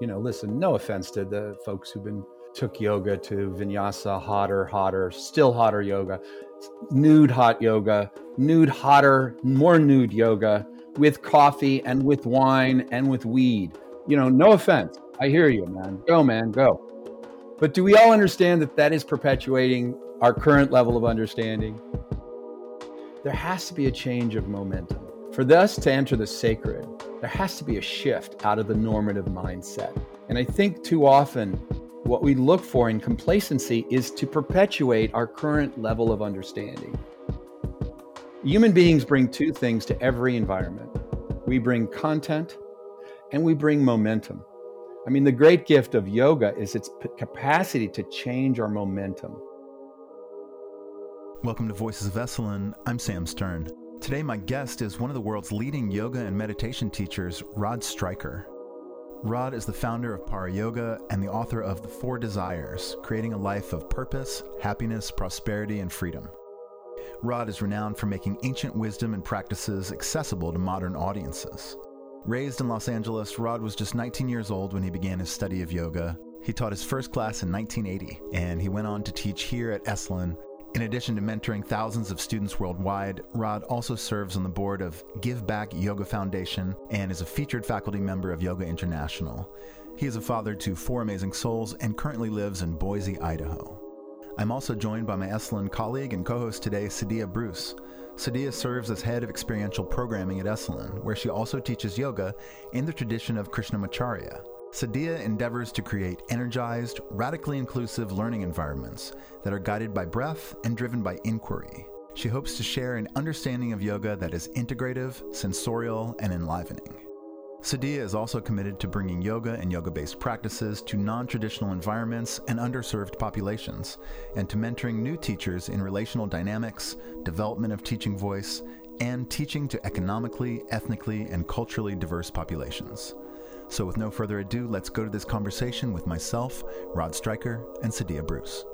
You know, listen, no offense to the folks who've been took yoga to vinyasa, hotter, hotter, still hotter yoga, nude hot yoga, nude hotter, more nude yoga with coffee and with wine and with weed. You know, no offense. I hear you, man. Go, man, go. But do we all understand that that is perpetuating our current level of understanding? There has to be a change of momentum. For us to enter the sacred, there has to be a shift out of the normative mindset. And I think too often what we look for in complacency is to perpetuate our current level of understanding. Human beings bring two things to every environment we bring content and we bring momentum. I mean, the great gift of yoga is its capacity to change our momentum. Welcome to Voices of Esalen. I'm Sam Stern. Today, my guest is one of the world's leading yoga and meditation teachers, Rod Stryker. Rod is the founder of ParaYoga and the author of The Four Desires Creating a Life of Purpose, Happiness, Prosperity, and Freedom. Rod is renowned for making ancient wisdom and practices accessible to modern audiences. Raised in Los Angeles, Rod was just 19 years old when he began his study of yoga. He taught his first class in 1980, and he went on to teach here at Esalen in addition to mentoring thousands of students worldwide, Rod also serves on the board of Give Back Yoga Foundation and is a featured faculty member of Yoga International. He is a father to four amazing souls and currently lives in Boise, Idaho. I'm also joined by my Esalen colleague and co host today, Sadia Bruce. Sadia serves as head of experiential programming at Esalen, where she also teaches yoga in the tradition of Krishnamacharya, Sadia endeavors to create energized, radically inclusive learning environments that are guided by breath and driven by inquiry. She hopes to share an understanding of yoga that is integrative, sensorial, and enlivening. Sadia is also committed to bringing yoga and yoga based practices to non traditional environments and underserved populations, and to mentoring new teachers in relational dynamics, development of teaching voice, and teaching to economically, ethnically, and culturally diverse populations. So, with no further ado, let's go to this conversation with myself, Rod Stryker, and Sadia Bruce.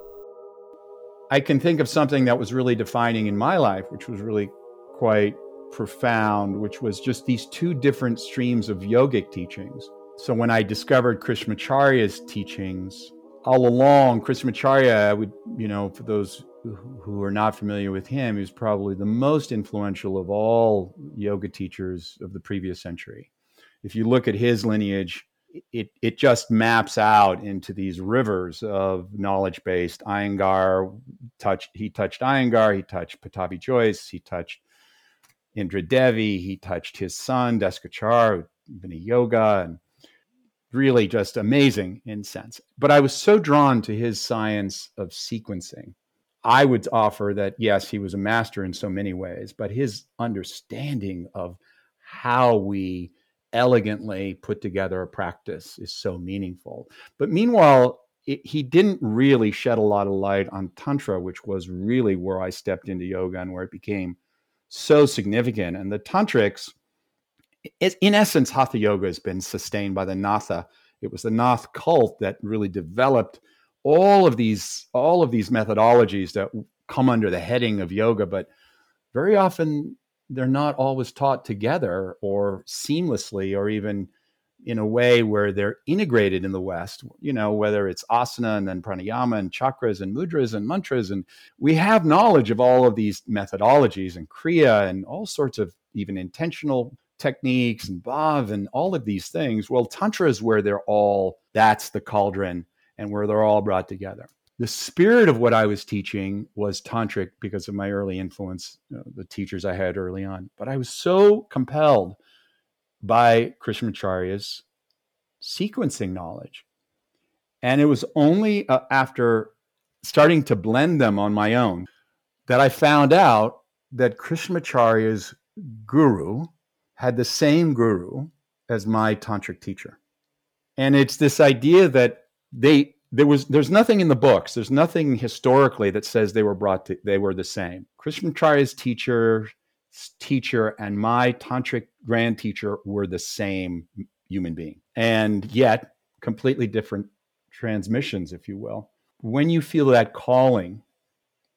I can think of something that was really defining in my life, which was really quite profound, which was just these two different streams of yogic teachings. So, when I discovered Krishnamacharya's teachings, all along, Krishnamacharya, I would, you know, for those who are not familiar with him, he was probably the most influential of all yoga teachers of the previous century if you look at his lineage, it it just maps out into these rivers of knowledge based. Iyengar touched he touched Iyengar, he touched Pattabhi Jois, he touched Indra Devi, he touched his son Desikachar, Viniyoga, and really just amazing in sense. But I was so drawn to his science of sequencing. I would offer that yes, he was a master in so many ways, but his understanding of how we elegantly put together a practice is so meaningful. But meanwhile, it, he didn't really shed a lot of light on Tantra, which was really where I stepped into yoga and where it became so significant. And the Tantrics, it, in essence, Hatha Yoga has been sustained by the Natha. It was the Nath cult that really developed all of these all of these methodologies that come under the heading of yoga, but very often they're not always taught together or seamlessly or even in a way where they're integrated in the West, you know, whether it's asana and then pranayama and chakras and mudras and mantras. And we have knowledge of all of these methodologies and kriya and all sorts of even intentional techniques and bhav and all of these things. Well, tantra is where they're all, that's the cauldron and where they're all brought together the spirit of what I was teaching was tantric because of my early influence, you know, the teachers I had early on. But I was so compelled by Krishnamacharya's sequencing knowledge. And it was only uh, after starting to blend them on my own that I found out that Krishnamacharya's guru had the same guru as my tantric teacher. And it's this idea that they there was there's nothing in the books there's nothing historically that says they were brought to they were the same. Krishnamacharya's teacher teacher and my tantric grand teacher were the same human being. And yet completely different transmissions if you will. When you feel that calling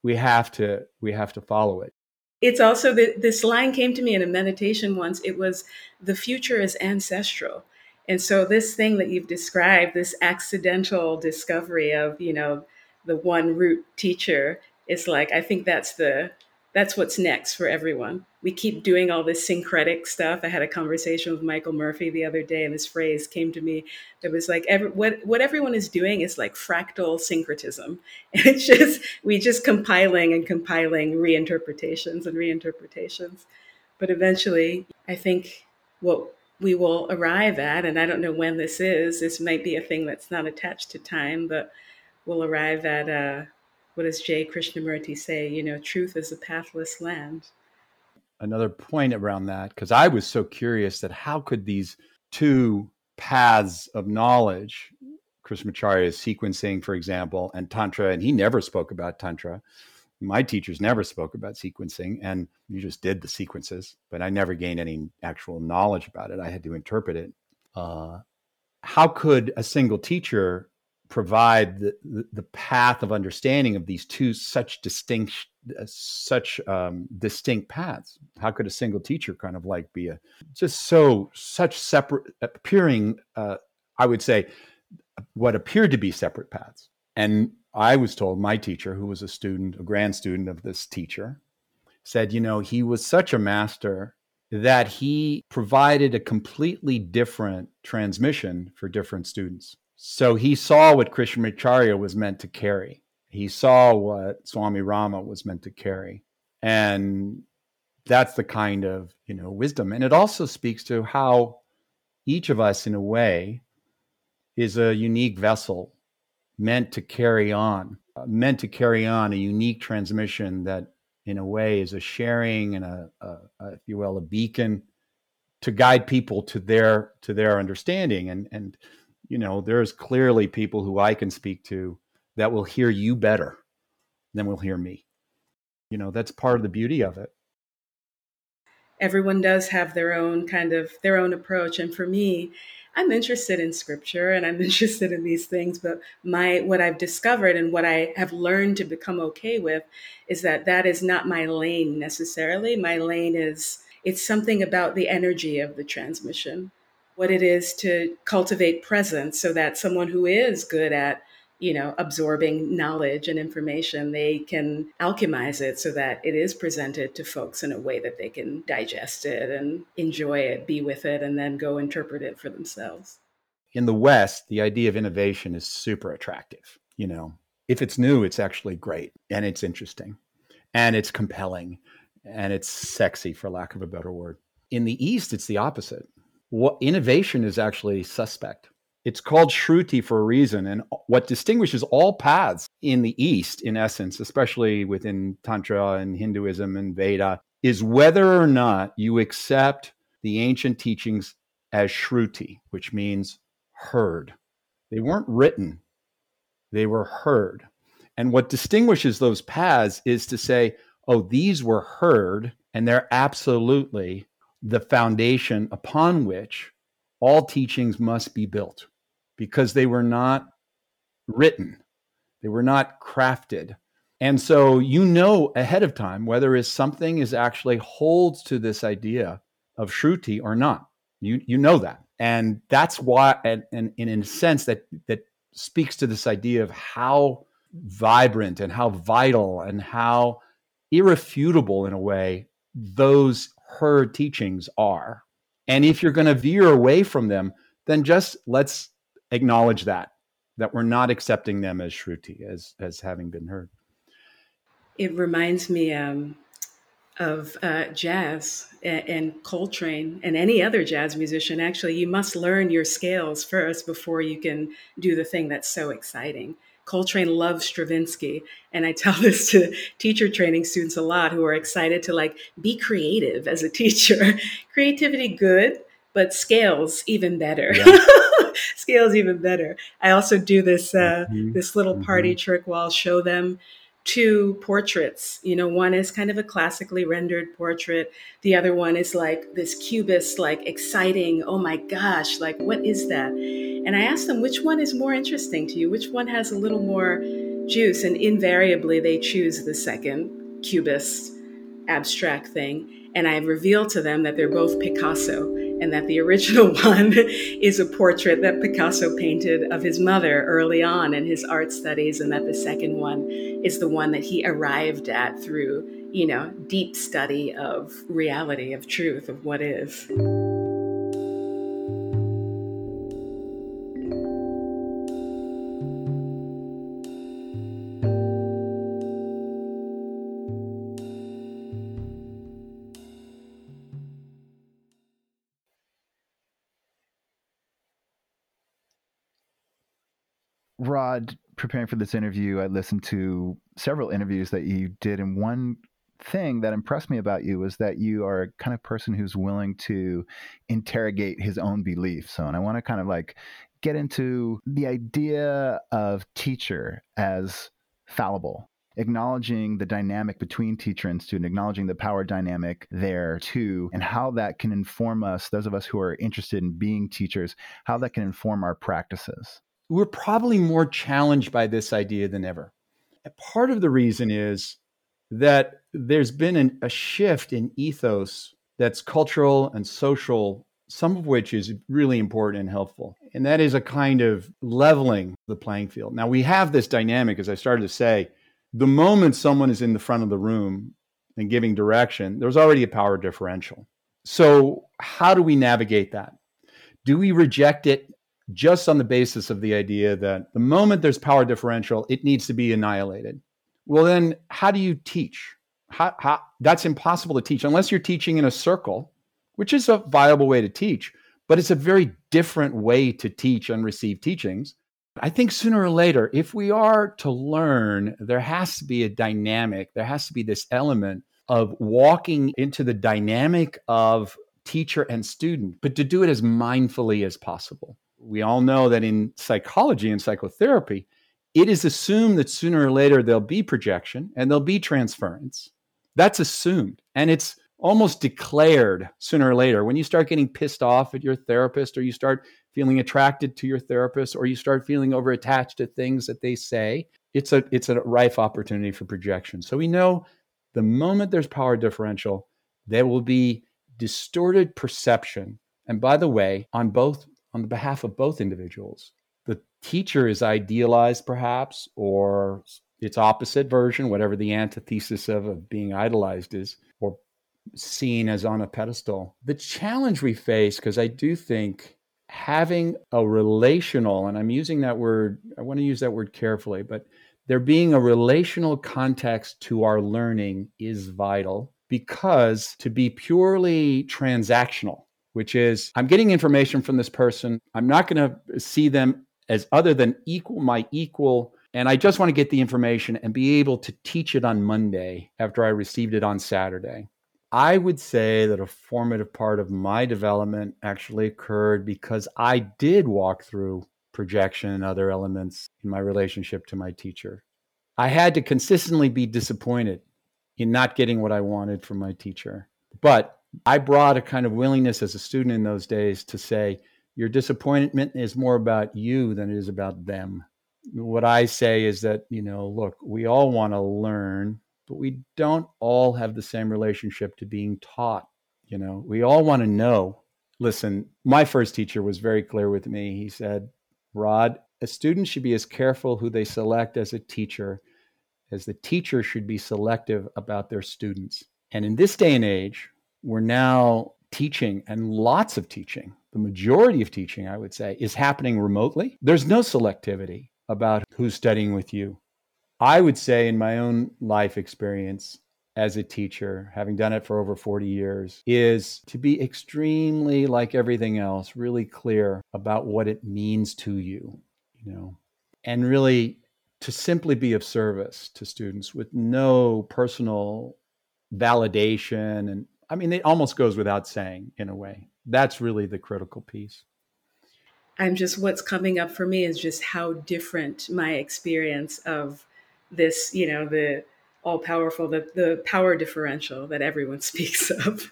we have to we have to follow it. It's also that this line came to me in a meditation once. It was the future is ancestral And so this thing that you've described, this accidental discovery of, you know, the one root teacher is like, I think that's the that's what's next for everyone. We keep doing all this syncretic stuff. I had a conversation with Michael Murphy the other day, and this phrase came to me that was like, every, what, what everyone is doing is like fractal syncretism. And it's just, we just compiling and compiling reinterpretations and reinterpretations. But eventually, I think what we will arrive at, and I don't know when this is, this might be a thing that's not attached to time, but we'll arrive at uh, what does J. Krishnamurti say? You know, truth is a pathless land. Another point around that, because I was so curious that how could these two paths of knowledge, Krishnamacharya's sequencing, for example, and Tantra, and he never spoke about Tantra. My teachers never spoke about sequencing, and you just did the sequences, but I never gained any actual knowledge about it. I had to interpret it. Uh, how could a single teacher provide the, the, the, path of understanding of these two such distinct uh, such um, distinct paths how could a single teacher kind of like be a just so such separate appearing uh, i would say what appeared to be separate paths and i was told my teacher who was a student a grand student of this teacher said you know he was such a master that he provided a completely different transmission for different students so he saw what Krishnamacharya was meant to carry. He saw what Swami Rama was meant to carry. And that's the kind of, you know, wisdom. And it also speaks to how each of us, in a way, is a unique vessel meant to carry on, meant to carry on a unique transmission that, in a way, is a sharing and a, a, a, if you will, a beacon to guide people to their to their understanding. And and you know, there's clearly people who I can speak to that will hear you better than will hear me. You know, that's part of the beauty of it. Everyone does have their own kind of their own approach. And for me, I'm interested in scripture and I'm interested in these things, but my what I've discovered and what I have learned to become okay with is that that is not my lane necessarily. My lane is it's something about the energy of the transmission what it is to cultivate presence so that someone who is good at you know absorbing knowledge and information they can alchemize it so that it is presented to folks in a way that they can digest it and enjoy it be with it and then go interpret it for themselves. In the west the idea of innovation is super attractive you know. If it's new it's actually great and it's interesting and it's compelling and it's sexy for lack of a better word. In the east it's the opposite. What innovation is actually suspect. It's called Shruti for a reason. And what distinguishes all paths in the East, in essence, especially within Tantra and Hinduism and Veda, is whether or not you accept the ancient teachings as Shruti, which means heard. They weren't written, they were heard. And what distinguishes those paths is to say, oh, these were heard, and they're absolutely the foundation upon which all teachings must be built because they were not written, they were not crafted. And so you know ahead of time whether is something is actually holds to this idea of Shruti or not. You you know that. And that's why and, and, and in a sense that that speaks to this idea of how vibrant and how vital and how irrefutable in a way those her teachings are. And if you're going to veer away from them, then just let's acknowledge that that we're not accepting them as shruti as as having been heard. It reminds me um, of uh, jazz and, and Coltrane and any other jazz musician. Actually, you must learn your scales first before you can do the thing that's so exciting. Coltrane loves Stravinsky. And I tell this to teacher training students a lot who are excited to like be creative as a teacher. Creativity good, but scales even better. Yeah. scales even better. I also do this uh, mm-hmm. this little party mm-hmm. trick where I'll show them two portraits. You know, one is kind of a classically rendered portrait. The other one is like this cubist, like exciting. Oh my gosh, like what is that? And I ask them which one is more interesting to you, which one has a little more juice, and invariably they choose the second cubist abstract thing. And I reveal to them that they're both Picasso and that the original one is a portrait that Picasso painted of his mother early on in his art studies, and that the second one is the one that he arrived at through, you know, deep study of reality, of truth, of what is. Preparing for this interview, I listened to several interviews that you did, and one thing that impressed me about you was that you are a kind of person who's willing to interrogate his own beliefs. So, and I want to kind of like get into the idea of teacher as fallible acknowledging the dynamic between teacher and student, acknowledging the power dynamic there too, and how that can inform us, those of us who are interested in being teachers, how that can inform our practices we're probably more challenged by this idea than ever. Part of the reason is that there's been an, a shift in ethos that's cultural and social, some of which is really important and helpful. And that is a kind of leveling the playing field. Now, we have this dynamic, as I started to say, the moment someone is in the front of the room and giving direction, there's already a power differential. So, how do we navigate that? Do we reject it just on the basis of the idea that the moment there's power differential, it needs to be annihilated. Well, then how do you teach? How, how, that's impossible to teach unless you're teaching in a circle, which is a viable way to teach, but it's a very different way to teach and receive teachings. I think sooner or later, if we are to learn, there has to be a dynamic, there has to be this element of walking into the dynamic of teacher and student, but to do it as mindfully as possible we all know that in psychology and psychotherapy, it is assumed that sooner or later there'll be projection and there'll be transference. That's assumed. And it's almost declared sooner or later. When you start getting pissed off at your therapist, or you start feeling attracted to your therapist, or you start feeling over attached to things that they say, it's a it's a rife opportunity for projection. So we know the moment there's power differential, there will be distorted perception. And by the way, on both on the behalf of both individuals. The teacher is idealized, perhaps, or its opposite version, whatever the antithesis of, of being idolized is, or seen as on a pedestal. The challenge we face, because I do think having a relational, and I'm using that word, I want to use that word carefully, but there being a relational context to our learning is vital because to be purely transactional which is I'm getting information from this person. I'm not going to see them as other than equal, my equal. And I just want to get the information and be able to teach it on Monday after I received it on Saturday. I would say that a formative part of my development actually occurred because I did walk through projection and other elements in my relationship to my teacher. I had to consistently be disappointed in not getting what I wanted from my teacher. But I brought a kind of willingness as a student in those days to say, your disappointment is more about you than it is about them. What I say is that, you know, look, we all want to learn, but we don't all have the same relationship to being taught. You know, we all want to know. Listen, my first teacher was very clear with me. He said, Rod, a student should be as careful who they select as a teacher as the teacher should be selective about their students. And in this day and age, we're now teaching and lots of teaching, the majority of teaching, I would say, is happening remotely. There's no selectivity about who's studying with you. I would say, in my own life experience as a teacher, having done it for over 40 years, is to be extremely, like everything else, really clear about what it means to you, you know, and really to simply be of service to students with no personal validation and I mean, it almost goes without saying in a way. That's really the critical piece. I'm just, what's coming up for me is just how different my experience of this, you know, the all powerful, the, the power differential that everyone speaks of.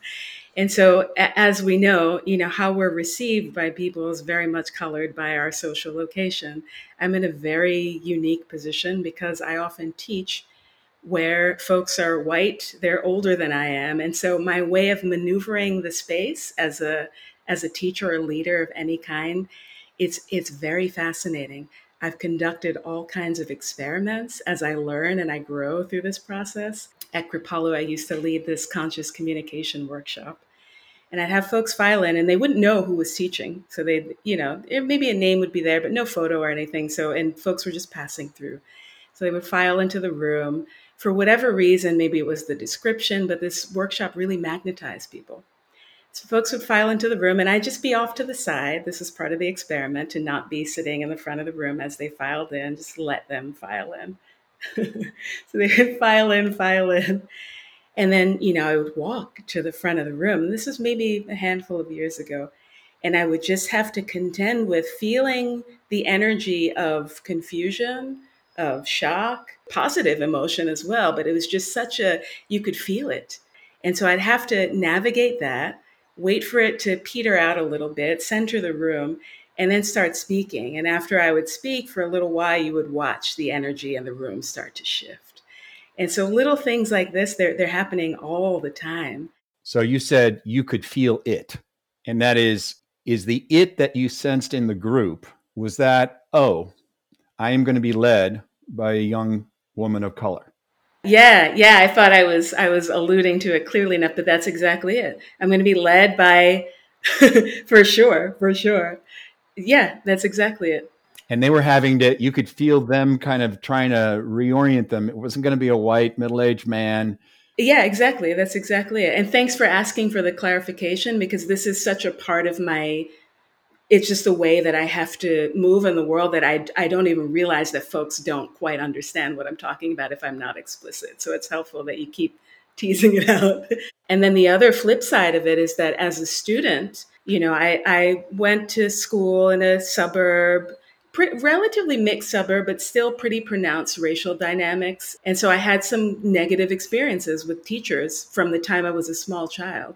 And so, as we know, you know, how we're received by people is very much colored by our social location. I'm in a very unique position because I often teach where folks are white, they're older than I am. And so my way of maneuvering the space as a as a teacher or leader of any kind, it's it's very fascinating. I've conducted all kinds of experiments as I learn and I grow through this process. At Kripalu, I used to lead this conscious communication workshop. And I'd have folks file in and they wouldn't know who was teaching. So they, you know, eh, maybe a name would be there, but no photo or anything. So, and folks were just passing through. So they would file into the room. For whatever reason, maybe it was the description, but this workshop really magnetized people. So folks would file into the room, and I'd just be off to the side. This is part of the experiment to not be sitting in the front of the room as they filed in, just let them file in. so they would file in, file in. And then, you know, I would walk to the front of the room. This was maybe a handful of years ago. And I would just have to contend with feeling the energy of confusion, of shock, positive emotion as well. But it was just such a, you could feel it. And so I'd have to navigate that, wait for it to peter out a little bit, center the room, and then start speaking. And after I would speak for a little while, you would watch the energy in the room start to shift. And so little things like this, they're, they're happening all the time. So you said you could feel it. And that is, is the it that you sensed in the group, was that, oh, I am going to be led by a young woman of color? Yeah, yeah. I thought I was I was alluding to it clearly enough, but that's exactly it. I'm going to be led by, for sure, for sure. Yeah, that's exactly it. And they were having to. You could feel them kind of trying to reorient them. It wasn't going to be a white middle-aged man. Yeah, exactly. That's exactly it. And thanks for asking for the clarification because this is such a part of my it's just the way that I have to move in the world that I, I don't even realize that folks don't quite understand what I'm talking about if I'm not explicit. So it's helpful that you keep teasing it out. And then the other flip side of it is that as a student, you know, I, I went to school in a suburb, pre- relatively mixed suburb, but still pretty pronounced racial dynamics. And so I had some negative experiences with teachers from the time I was a small child.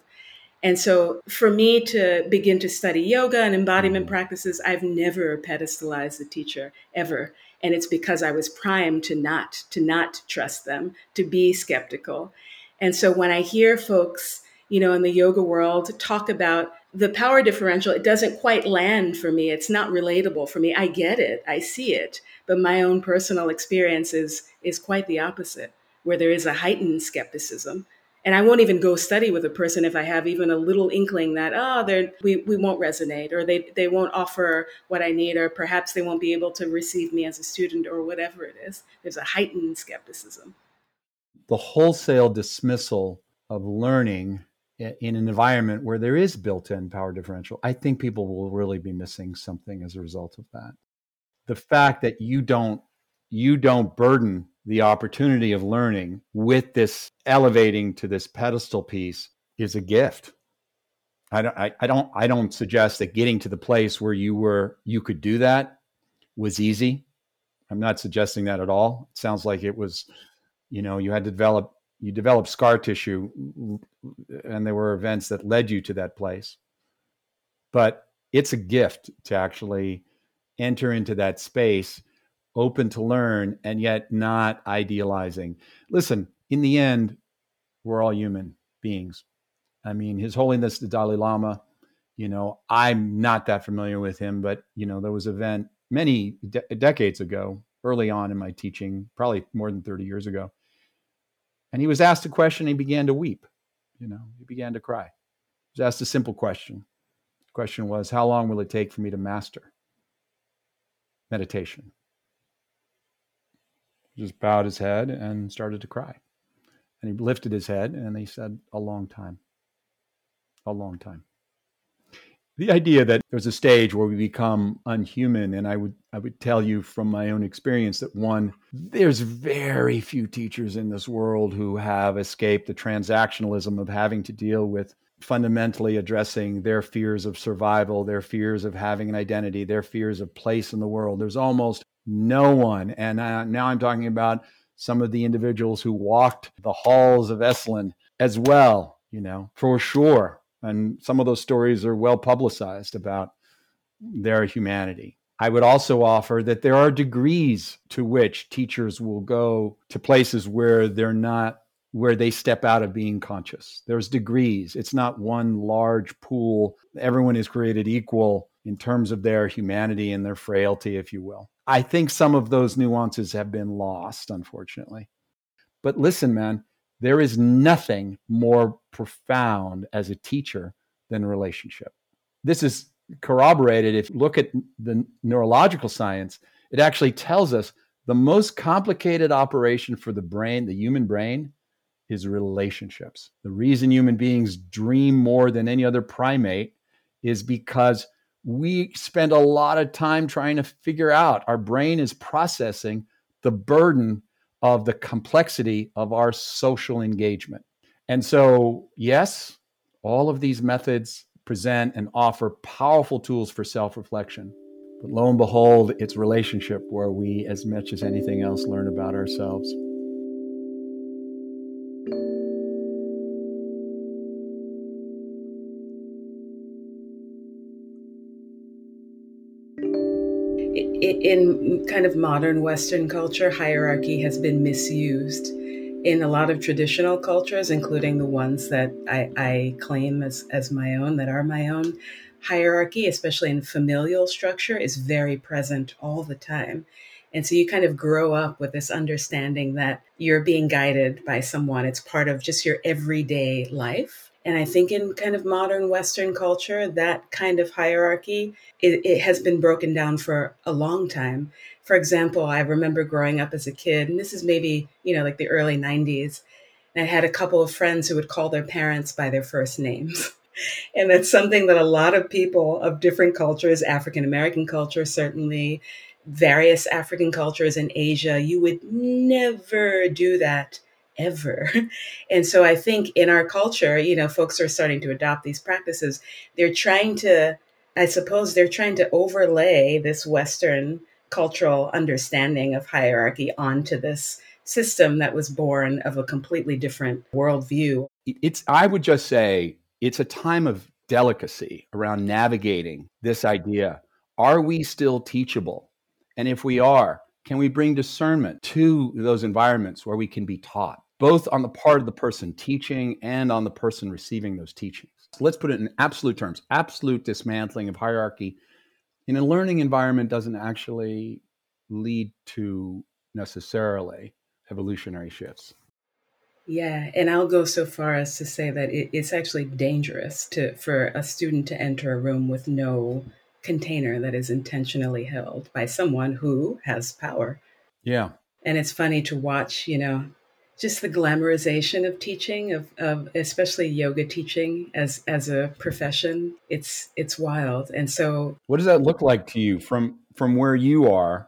And so for me to begin to study yoga and embodiment mm-hmm. practices, I've never pedestalized the teacher ever. And it's because I was primed to not, to not trust them, to be skeptical. And so when I hear folks, you know, in the yoga world talk about the power differential, it doesn't quite land for me. It's not relatable for me. I get it, I see it, but my own personal experience is, is quite the opposite, where there is a heightened skepticism and I won't even go study with a person if I have even a little inkling that oh they we we won't resonate or they they won't offer what I need or perhaps they won't be able to receive me as a student or whatever it is. There's a heightened skepticism. The wholesale dismissal of learning in an environment where there is built-in power differential, I think people will really be missing something as a result of that. The fact that you don't you don't burden the opportunity of learning with this elevating to this pedestal piece is a gift. I don't, I, I don't, I don't suggest that getting to the place where you were, you could do that was easy. I'm not suggesting that at all. It sounds like it was, you know, you had to develop, you developed scar tissue and there were events that led you to that place. But it's a gift to actually enter into that space open to learn, and yet not idealizing. Listen, in the end, we're all human beings. I mean, His Holiness the Dalai Lama, you know, I'm not that familiar with him, but, you know, there was an event many de- decades ago, early on in my teaching, probably more than 30 years ago. And he was asked a question, he began to weep. You know, he began to cry. He was asked a simple question. The question was, How long will it take for me to master meditation? Just bowed his head and started to cry. And he lifted his head and he said, A long time. A long time. The idea that there's a stage where we become unhuman, and I would I would tell you from my own experience that one, there's very few teachers in this world who have escaped the transactionalism of having to deal with fundamentally addressing their fears of survival, their fears of having an identity, their fears of place in the world. There's almost no one. And uh, now I'm talking about some of the individuals who walked the halls of Esalen as well, you know, for sure. And some of those stories are well publicized about their humanity. I would also offer that there are degrees to which teachers will go to places where they're not where they step out of being conscious. There's degrees. It's not one large pool. Everyone is created equal in terms of their humanity and their frailty, if you will. I think some of those nuances have been lost, unfortunately. But listen, man, there is nothing more profound as a teacher than relationship. This is corroborated if you look at the neurological science, it actually tells us the most complicated operation for the brain, the human brain, is relationships. The reason human beings dream more than any other primate is because we spend a lot of time trying to figure out our brain is processing the burden of the complexity of our social engagement. And so, yes, all of these methods present and offer powerful tools for self reflection. But lo and behold, it's relationship where we, as much as anything else, learn about ourselves. In kind of modern Western culture, hierarchy has been misused in a lot of traditional cultures, including the ones that I, I, claim as, as my own, that are my own. Hierarchy, especially in familial structure, is very present all the time. And so you kind of grow up with this understanding that you're being guided by someone. It's part of just your everyday life. And I think in kind of modern Western culture, that kind of hierarchy, it, it, has been broken down for a long time. For example, I remember growing up as a kid, and this is maybe, you know, like the early 90s, and I had a couple of friends who would call their parents by their first names. and that's something that a lot of people of different cultures, African American culture, certainly, various African cultures in Asia, you would never do that ever. And so I think in our culture, you know, folks are starting to adopt these practices. They're trying to, I suppose, they're trying to overlay this Western cultural understanding of hierarchy onto this system that was born of a completely different worldview. It's, I would just say, it's a time of delicacy around navigating this idea. Are we still teachable? And if we are, can we bring discernment to those environments where we can be taught? Both on the part of the person teaching and on the person receiving those teachings. So let's put it in absolute terms absolute dismantling of hierarchy in a learning environment doesn't actually lead to necessarily evolutionary shifts. Yeah, and I'll go so far as to say that it, it's actually dangerous to for a student to enter a room with no container that is intentionally held by someone who has power. Yeah. And it's funny to watch, you know, just the glamorization of teaching of, of especially yoga teaching as as a profession. It's it's wild. And so what does that look like to you from from where you are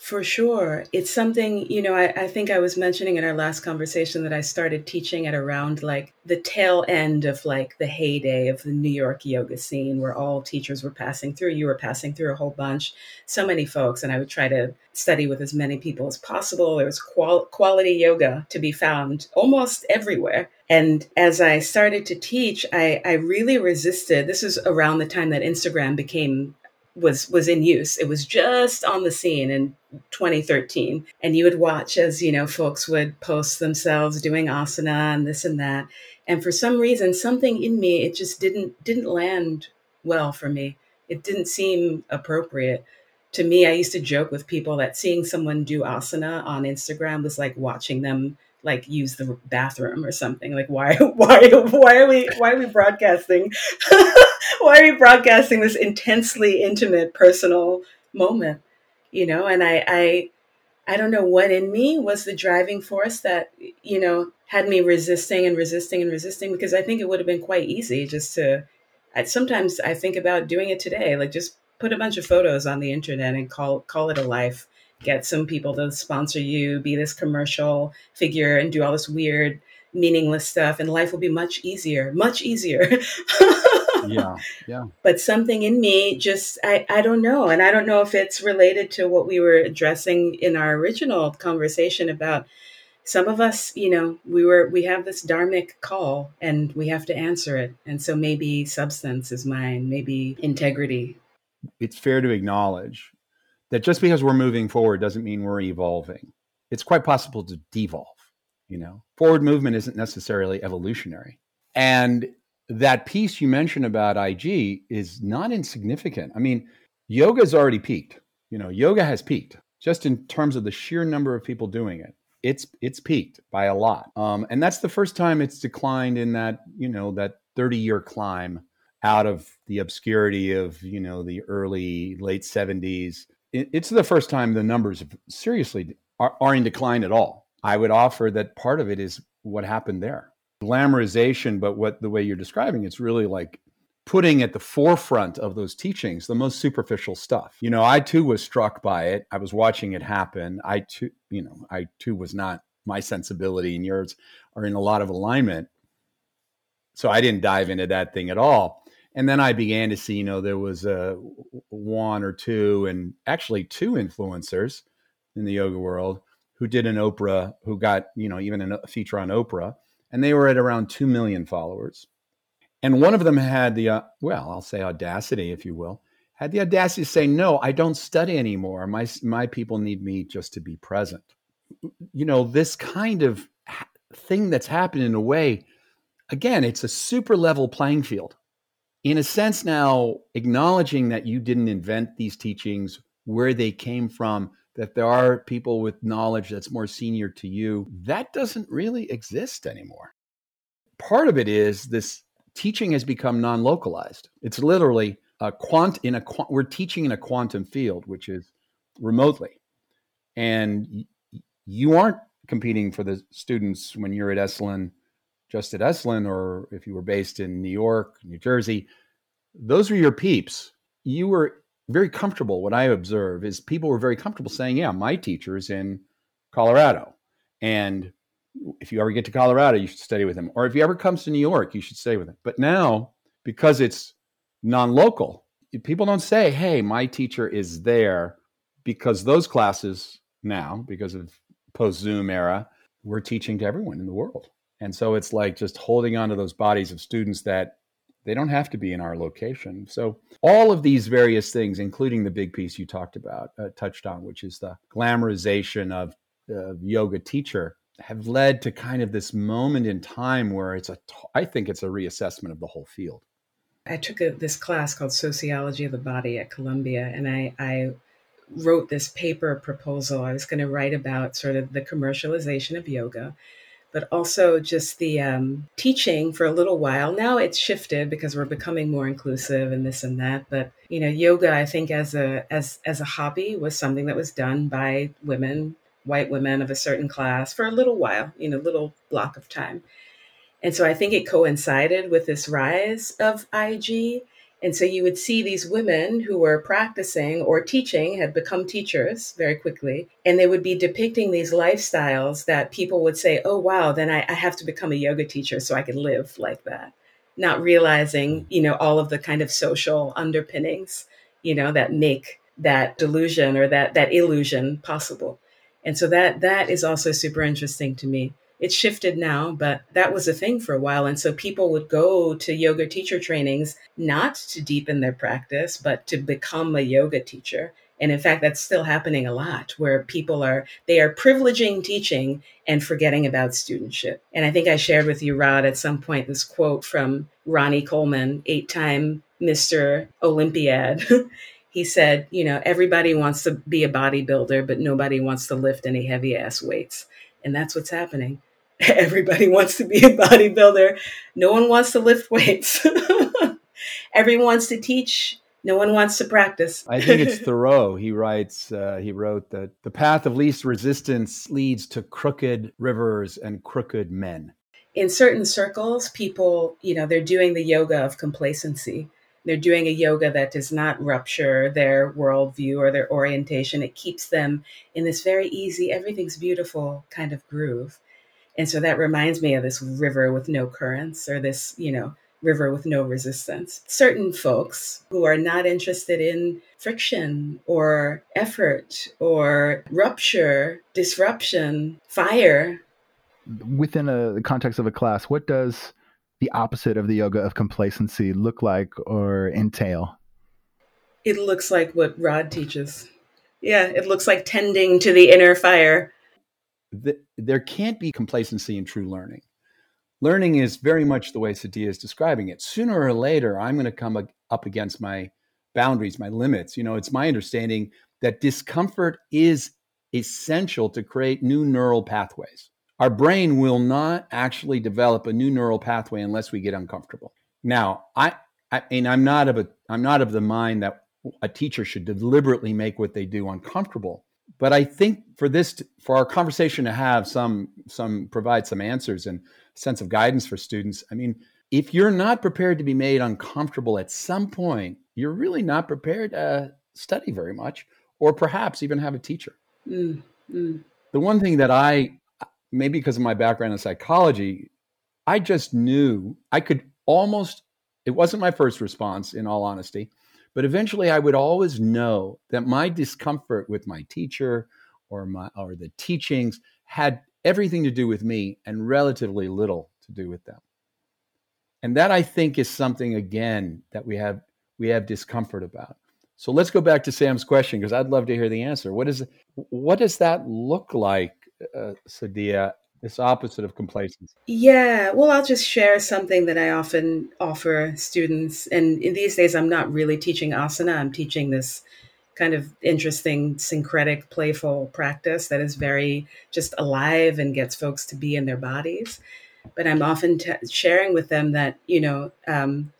for sure. It's something, you know, I, I, think I was mentioning in our last conversation that I started teaching at around like the tail end of like the heyday of the New York yoga scene where all teachers were passing through. You were passing through a whole bunch, so many folks. And I would try to study with as many people as possible. There was qual- quality yoga to be found almost everywhere. And as I started to teach, I, I really resisted. This is around the time that Instagram became was was in use. It was just on the scene in 2013, and you would watch as you know folks would post themselves doing asana and this and that. And for some reason, something in me it just didn't didn't land well for me. It didn't seem appropriate to me. I used to joke with people that seeing someone do asana on Instagram was like watching them like use the bathroom or something? Like why why why are we why are we broadcasting? Why are we broadcasting this intensely intimate personal moment? You know and i i i don't know what in me was the driving force that you know had me resisting and resisting and resisting because i think it would have been quite easy just to I, sometimes i think about doing it today like just put a bunch of photos on the internet and call call it a life get some people to sponsor you, be this commercial figure, and do all this weird, meaningless stuff, and life will be much easier, much easier. yeah, yeah. But something in me just, I, I don't know. And I don't know if it's related to what we were addressing in our original conversation about some of us, you know, we were, we have this dharmic call and we have to answer it. And so maybe substance is mine, maybe integrity. It's fair to acknowledge that just because we're moving forward doesn't mean we're evolving. It's quite possible to devolve. You know, forward movement isn't necessarily evolutionary. And that piece you mentioned about IG is not insignificant. I mean, yoga's already peaked. You know, yoga has peaked just in terms of the sheer number of people doing it. It's it's peaked by a lot, um, and that's the first time it's declined in that you know that thirty year climb out of the obscurity of you know the early late seventies. It's the first time the numbers seriously are, are in decline at all. I would offer that part of it is what happened there glamorization, but what the way you're describing, it's really like putting at the forefront of those teachings the most superficial stuff. You know, I too was struck by it. I was watching it happen. I too, you know, I too was not my sensibility and yours are in a lot of alignment. So I didn't dive into that thing at all. And then I began to see, you know, there was a one or two and actually two influencers in the yoga world who did an Oprah, who got, you know, even a feature on Oprah and they were at around 2 million followers. And one of them had the, uh, well, I'll say audacity, if you will, had the audacity to say, no, I don't study anymore. My, my people need me just to be present. You know, this kind of thing that's happened in a way, again, it's a super level playing field. In a sense, now acknowledging that you didn't invent these teachings, where they came from, that there are people with knowledge that's more senior to you, that doesn't really exist anymore. Part of it is this teaching has become non localized. It's literally a quant in a we're teaching in a quantum field, which is remotely. And you aren't competing for the students when you're at Esalen, just at Esalen, or if you were based in New York, New Jersey. Those are your peeps. You were very comfortable. What I observe is people were very comfortable saying, "Yeah, my teacher's in Colorado, and if you ever get to Colorado, you should study with him. Or if he ever comes to New York, you should stay with him." But now, because it's non-local, people don't say, "Hey, my teacher is there," because those classes now, because of post Zoom era, we're teaching to everyone in the world. And so it's like just holding on to those bodies of students that they don't have to be in our location. So all of these various things, including the big piece you talked about, uh, touched on, which is the glamorization of uh, yoga teacher, have led to kind of this moment in time where it's a, I think it's a reassessment of the whole field. I took a, this class called Sociology of the Body at Columbia, and I, I wrote this paper proposal. I was going to write about sort of the commercialization of yoga but also just the um, teaching for a little while. Now it's shifted because we're becoming more inclusive and this and that. But you know, yoga, I think as a as as a hobby was something that was done by women, white women of a certain class for a little while, you know, little block of time. And so I think it coincided with this rise of IG and so you would see these women who were practicing or teaching, had become teachers very quickly, and they would be depicting these lifestyles that people would say, oh, wow, then I, I have to become a yoga teacher so I can live like that. Not realizing, you know, all of the kind of social underpinnings, you know, that make that delusion or that, that illusion possible. And so that that is also super interesting to me it's shifted now, but that was a thing for a while. And so people would go to yoga teacher trainings not to deepen their practice, but to become a yoga teacher. And in fact, that's still happening a lot where people are, they are privileging teaching and forgetting about studentship. And I think I shared with you, Rod, at some point this quote from Ronnie Coleman, eight time Mr. Olympiad. he said, you know, everybody wants to be a bodybuilder, but nobody wants to lift any heavy ass weights. And that's what's happening. Everybody wants to be a bodybuilder. No one wants to lift weights. Everyone wants to teach. No one wants to practice. I think it's Thoreau. He writes, uh, he wrote that the path of least resistance leads to crooked rivers and crooked men. In certain circles, people, you know, they're doing the yoga of complacency. They're doing a yoga that does not rupture their worldview or their orientation. It keeps them in this very easy, everything's beautiful kind of groove. And so that reminds me of this river with no currents or this, you know, river with no resistance. Certain folks who are not interested in friction or effort or rupture, disruption, fire. Within a, the context of a class, what does the opposite of the yoga of complacency look like or entail? It looks like what Rod teaches. Yeah, it looks like tending to the inner fire th- there can't be complacency in true learning. Learning is very much the way Sadia is describing it. Sooner or later, I'm going to come up against my boundaries, my limits. You know, it's my understanding that discomfort is essential to create new neural pathways. Our brain will not actually develop a new neural pathway unless we get uncomfortable. Now, I, I mean, I'm not of a, I'm not of the mind that a teacher should deliberately make what they do uncomfortable. But I think for this, for our conversation to have some, some provide some answers and sense of guidance for students. I mean, if you're not prepared to be made uncomfortable at some point, you're really not prepared to study very much, or perhaps even have a teacher. Mm, mm. The one thing that I, maybe because of my background in psychology, I just knew I could almost, it wasn't my first response, in all honesty, but eventually I would always know that my discomfort with my teacher or my or the teachings had everything to do with me and relatively little to do with them. And that I think is something again that we have we have discomfort about. So let's go back to Sam's question because I'd love to hear the answer. What is what does that look like, uh, Sadia? This opposite of complacency. Yeah, well, I'll just share something that I often offer students. And in these days, I'm not really teaching asana. I'm teaching this kind of interesting, syncretic, playful practice that is very just alive and gets folks to be in their bodies. But I'm often t- sharing with them that, you know, um,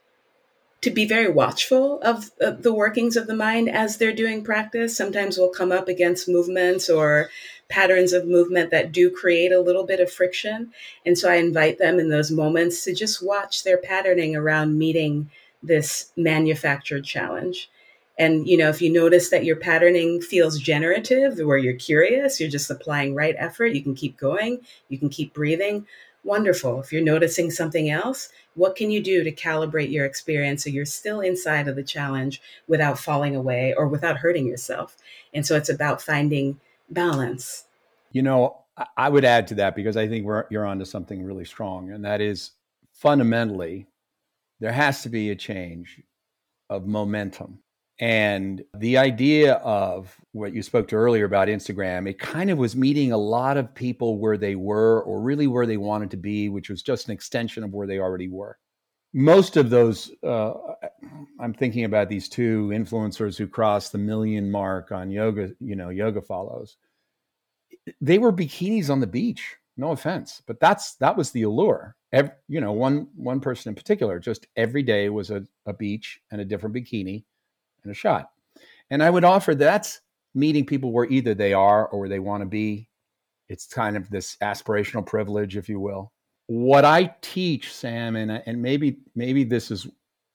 to be very watchful of, of, the workings of the mind as they're doing practice. Sometimes we'll come up against movements or patterns of movement that do create a little bit of friction. And so I invite them in those moments to just watch their patterning around meeting this manufactured challenge. And you know, if you notice that your patterning feels generative, where you're curious, you're just applying right effort, you can keep going, you can keep breathing. Wonderful. If you're noticing something else, what can you do to calibrate your experience so you're still inside of the challenge without falling away or without hurting yourself? And so it's about finding balance. You know, I would add to that because I think we're, you're onto something really strong, and that is fundamentally there has to be a change of momentum. And the idea of what you spoke to earlier about Instagram, it kind of was meeting a lot of people where they were or really where they wanted to be, which was just an extension of where they already were. Most of those, uh, I'm thinking about these two influencers who crossed the million mark on yoga, you know, yoga follows. They were bikinis on the beach. No offense, but that's that was the allure. Every, you know, one one person in particular, just every day was a, a beach and a different bikini and a shot. And I would offer that's meeting people where either they are or where they want to be. It's kind of this aspirational privilege, if you will. What I teach, Sam, and and maybe maybe this is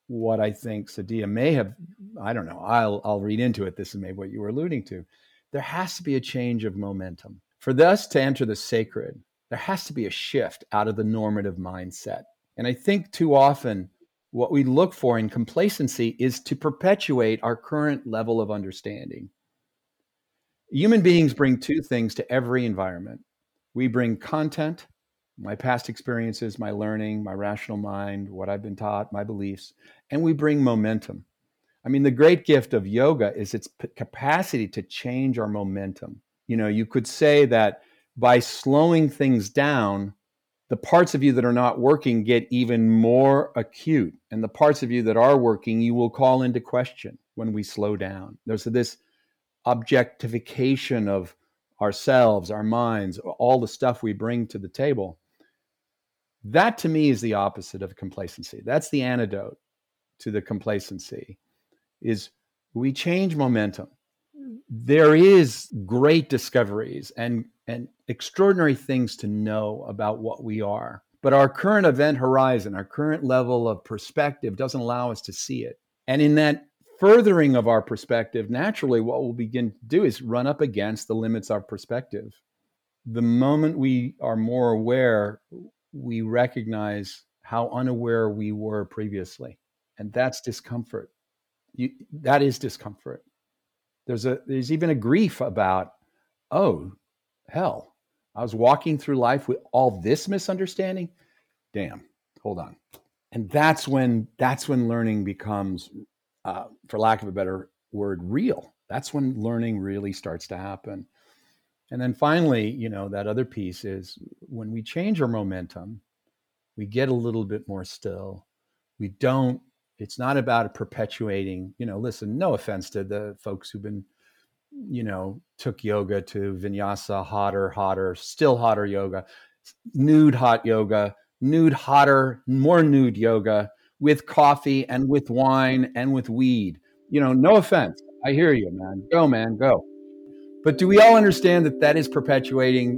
what I think Sadia may have. I don't know. I'll I'll read into it. This is maybe what you were alluding to. There has to be a change of momentum for us to enter the sacred. There has to be a shift out of the normative mindset. And I think too often what we look for in complacency is to perpetuate our current level of understanding. Human beings bring two things to every environment we bring content, my past experiences, my learning, my rational mind, what I've been taught, my beliefs, and we bring momentum. I mean, the great gift of yoga is its capacity to change our momentum. You know, you could say that by slowing things down, the parts of you that are not working get even more acute. And the parts of you that are working, you will call into question when we slow down. There's this objectification of ourselves, our minds, all the stuff we bring to the table. That to me is the opposite of complacency. That's the antidote to the complacency is we change momentum. Mm. There is great discoveries and and extraordinary things to know about what we are. But our current event horizon, our current level of perspective doesn't allow us to see it. And in that furthering of our perspective, naturally, what we'll begin to do is run up against the limits of perspective. The moment we are more aware, we recognize how unaware we were previously. And that's discomfort. You, that is discomfort. There's a there's even a grief about, oh, hell, I was walking through life with all this misunderstanding. Damn, hold on. And that's when that's when learning becomes, uh, for lack of a better word, real. That's when learning really starts to happen. And then finally, you know, that other piece is when we change our momentum, we get a little bit more still. We don't, it's not about perpetuating, you know, listen, no offense to the folks who've been, you know, took yoga to vinyasa, hotter, hotter, still hotter yoga, nude hot yoga, nude hotter, more nude yoga with coffee and with wine and with weed. You know, no offense. I hear you, man. Go, man, go. But do we all understand that that is perpetuating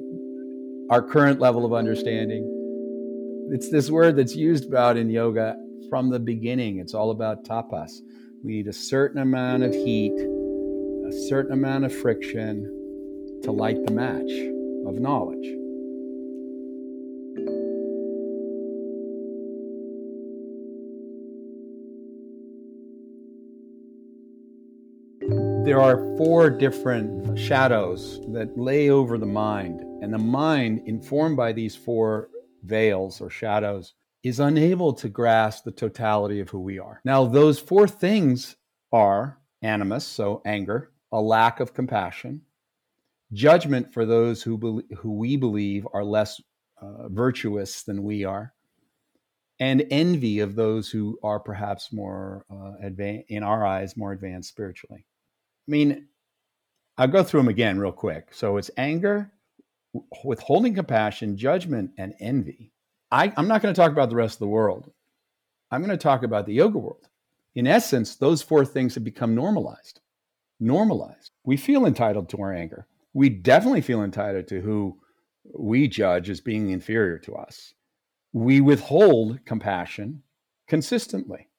our current level of understanding? It's this word that's used about in yoga from the beginning. It's all about tapas. We need a certain amount of heat, a certain amount of friction to light the match of knowledge. There are four different shadows that lay over the mind, and the mind, informed by these four veils or shadows, is unable to grasp the totality of who we are. Now, those four things are animus, so anger, a lack of compassion, judgment for those who, be- who we believe are less uh, virtuous than we are, and envy of those who are perhaps more uh, advanced, in our eyes, more advanced spiritually. I mean, I'll go through them again real quick. So it's anger, withholding compassion, judgment, and envy. I, I'm not going to talk about the rest of the world. I'm going to talk about the yoga world. In essence, those four things have become normalized. Normalized. We feel entitled to our anger. We definitely feel entitled to who we judge as being inferior to us. We withhold compassion consistently,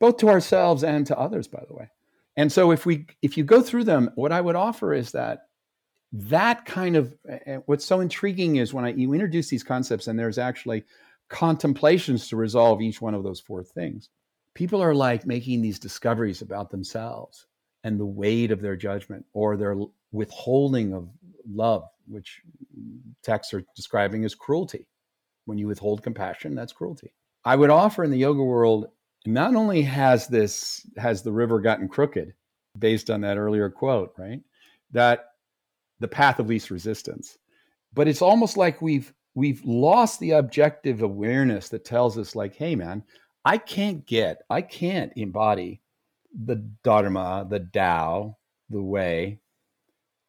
both to ourselves and to others, by the way. And so if we if you go through them, what I would offer is that that kind of eh, eh, what's so intriguing is when I you introduce these concepts and there's actually contemplations to resolve each one of those four things. People are like making these discoveries about themselves and the weight of their judgment or their withholding of love, which texts are describing as cruelty. When you withhold compassion, that's cruelty. I would offer in the yoga world not only has this has the river gotten crooked based on that earlier quote right that the path of least resistance but it's almost like we've we've lost the objective awareness that tells us like hey man i can't get i can't embody the dharma the tao the way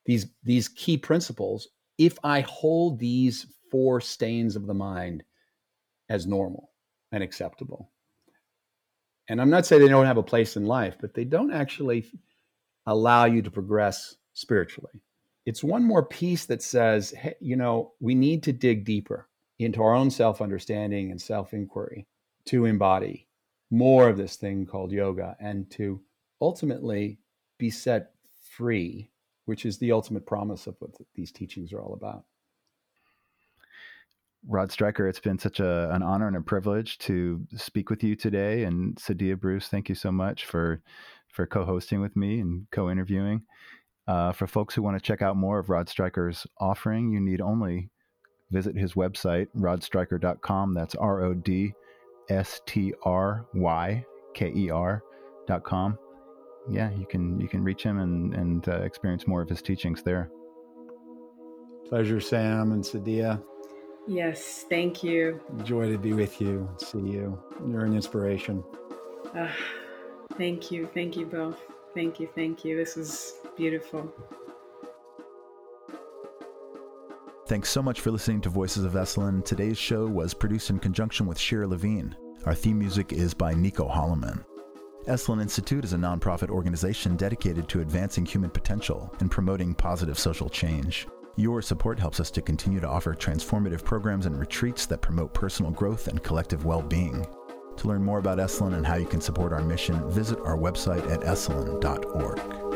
these these key principles if i hold these four stains of the mind as normal and acceptable and I'm not saying they don't have a place in life, but they don't actually allow you to progress spiritually. It's one more piece that says, hey, you know, we need to dig deeper into our own self understanding and self inquiry to embody more of this thing called yoga and to ultimately be set free, which is the ultimate promise of what these teachings are all about. Rod Stryker, it's been such a, an honor and a privilege to speak with you today. And Sadia Bruce, thank you so much for for co-hosting with me and co-interviewing. Uh, for folks who want to check out more of Rod Stryker's offering, you need only visit his website, rodstryker.com. That's R O D S T R Y K E R.com. Yeah, you can you can reach him and and uh, experience more of his teachings there. Pleasure, Sam and Sadia. Yes, thank you. Joy to be with you, see you. You're an inspiration. Uh, thank you. Thank you both. Thank you. Thank you. This was beautiful. Thanks so much for listening to Voices of Esalen. Today's show was produced in conjunction with Shira Levine. Our theme music is by Nico Holloman. Esalen Institute is a nonprofit organization dedicated to advancing human potential and promoting positive social change. Your support helps us to continue to offer transformative programs and retreats that promote personal growth and collective well being. To learn more about Esalen and how you can support our mission, visit our website at esalen.org.